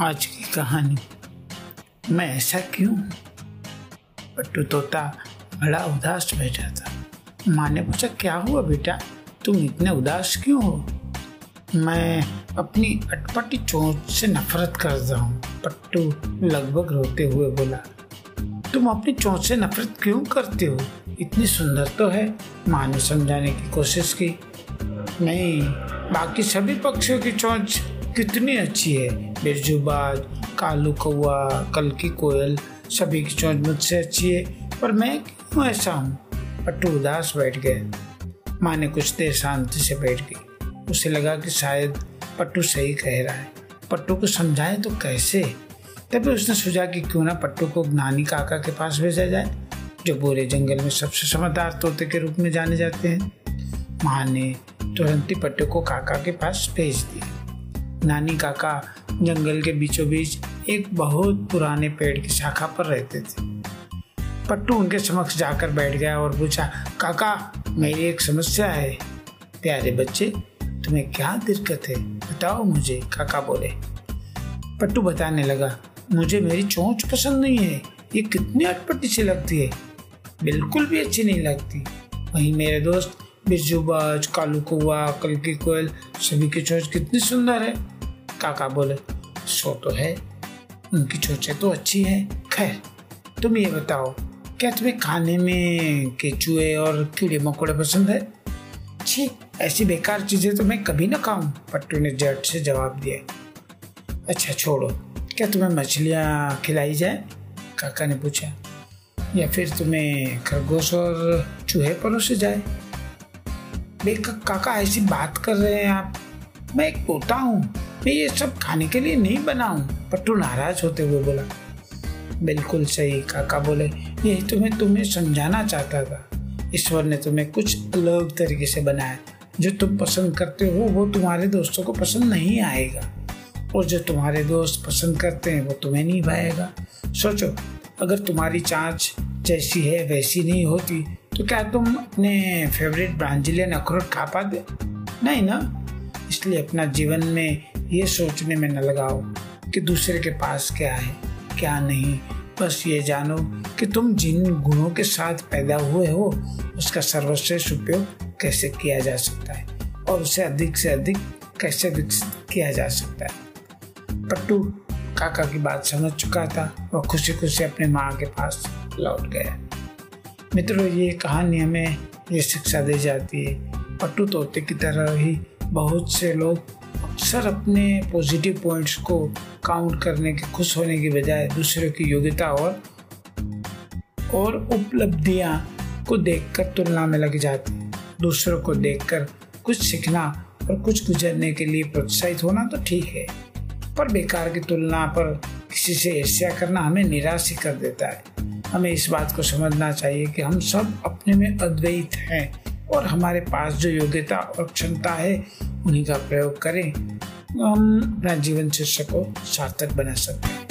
आज की कहानी। मैं ऐसा क्यों? पट्टू तोता बड़ा उदास बैठा था माँ ने पूछा, क्या हुआ बेटा? तुम इतने उदास क्यों हो? मैं अपनी अटपटी चोंच से नफरत करता हूँ, पट्टू लगभग रोते हुए बोला। तुम अपनी चोंच से नफरत क्यों करते हो? इतनी सुंदर तो है। माँ ने समझाने की कोशिश की। नहीं, बाकी सभी पक्षियों की चोंच कितनी अच्छी है। बिरजुबाज कालू कौआ कल की कोयल, सभी की चोंच मुझसे अच्छी है, पर मैं क्यों ऐसा हूँ? पट्टू उदास बैठ गए। माँ ने कुछ देर शांति से बैठ गई। उसे लगा कि शायद पट्टू सही कह रहा है। पट्टू को समझाए तो कैसे? तभी उसने सोचा कि क्यों ना पट्टू को नानी काका के पास भेजा जाए, जो पूरे जंगल में सबसे समझदार तोते के रूप में जाने जाते हैं। माँ ने तुरंत ही पट्टू को काका के पास भेज दिया। नानी काका जंगल के बीचों बीच एक बहुत पुराने पेड़ की शाखा पर रहते थे। पट्टू उनके समक्ष जाकर बैठ गया और पूछा, काका, मेरी एक समस्या है। प्यारे बच्चे, तुम्हें क्या दिक्कत है? बताओ मुझे, काका बोले। पट्टू बताने लगा, मुझे मेरी चोंच पसंद नहीं है। ये कितनी अटपटी सी लगती है। बिल्कुल भी अच्छी नहीं लगती। वहीं मेरे दोस्त बिरजूबाज कालू कौआ कल की कोयल, सभी की चोच कितनी सुंदर है। काका बोले, सो तो है, उनकी चोचें तो अच्छी है। खैर, तुम ये बताओ, क्या तुम्हें खाने में केचुए और कीड़े मकोड़े पसंद है? छी, ऐसी बेकार चीज़ें तो मैं कभी ना खाऊं पट्टू ने जट से जवाब दिया। अच्छा छोड़ो, क्या तुम्हें मछलियाँ खिलाई जाए? काका ने पूछा, या फिर तुम्हें खरगोश और चूहे परोसे जाए? बेका काका ऐसी बात कर रहे हैं आप। मैं एक तोता हूँ। मैं ये सब खाने के लिए नहीं बना पट्टू नाराज़ होते हुए बोला, बिल्कुल सही, काका बोले। यही तुम्हें तुम्हें समझाना चाहता था। ईश्वर ने तुम्हें कुछ अलग तरीके से बनाया। जो तुम पसंद करते हो, वो तुम्हारे दोस्तों को पसंद नहीं आएगा। और जो तुम्हारे दोस्त पसंद करते हैं, वो तुम्हें नहीं भाएगा। सोचो, अगर तुम्हारी चाँच जैसी है, वैसी नहीं होती तो क्या तुम अपने फेवरेट ब्रांजिलियन अखरोट खा पाते। नहीं ना? इसलिए अपना जीवन में ये सोचने में न लगाओ कि दूसरे के पास क्या है, क्या नहीं। बस ये जानो कि तुम जिन गुणों के साथ पैदा हुए हो, उसका सर्वश्रेष्ठ उपयोग कैसे किया जा सकता है और उसे अधिक से अधिक कैसे विकसित किया जा सकता है। पट्टू काका की बात समझ चुका था और खुशी खुशी अपने माँ के पास लौट गया। मित्रों, ये कहानी हमें ये शिक्षा दी जाती है। पट्टू तोते की तरह ही बहुत से लोग अक्सर अपने पॉजिटिव पॉइंट्स को काउंट करने के, खुश होने की बजाय दूसरों की योग्यता और और उपलब्धियाँ को देखकर तुलना में लग जाते हैं। दूसरों को देखकर कुछ सीखना और कुछ गुजरने के लिए प्रोत्साहित होना तो ठीक है, पर बेकार की तुलना पर किसी से ईर्ष्या करना हमें निराश ही कर देता है। हमें इस बात को समझना चाहिए कि हम सब अपने में अद्वैत हैं और हमारे पास जो योग्यता और क्षमता है, उन्हीं का प्रयोग करें। हम अपना जीवन शीर्षक को सार्थक बना सकते हैं।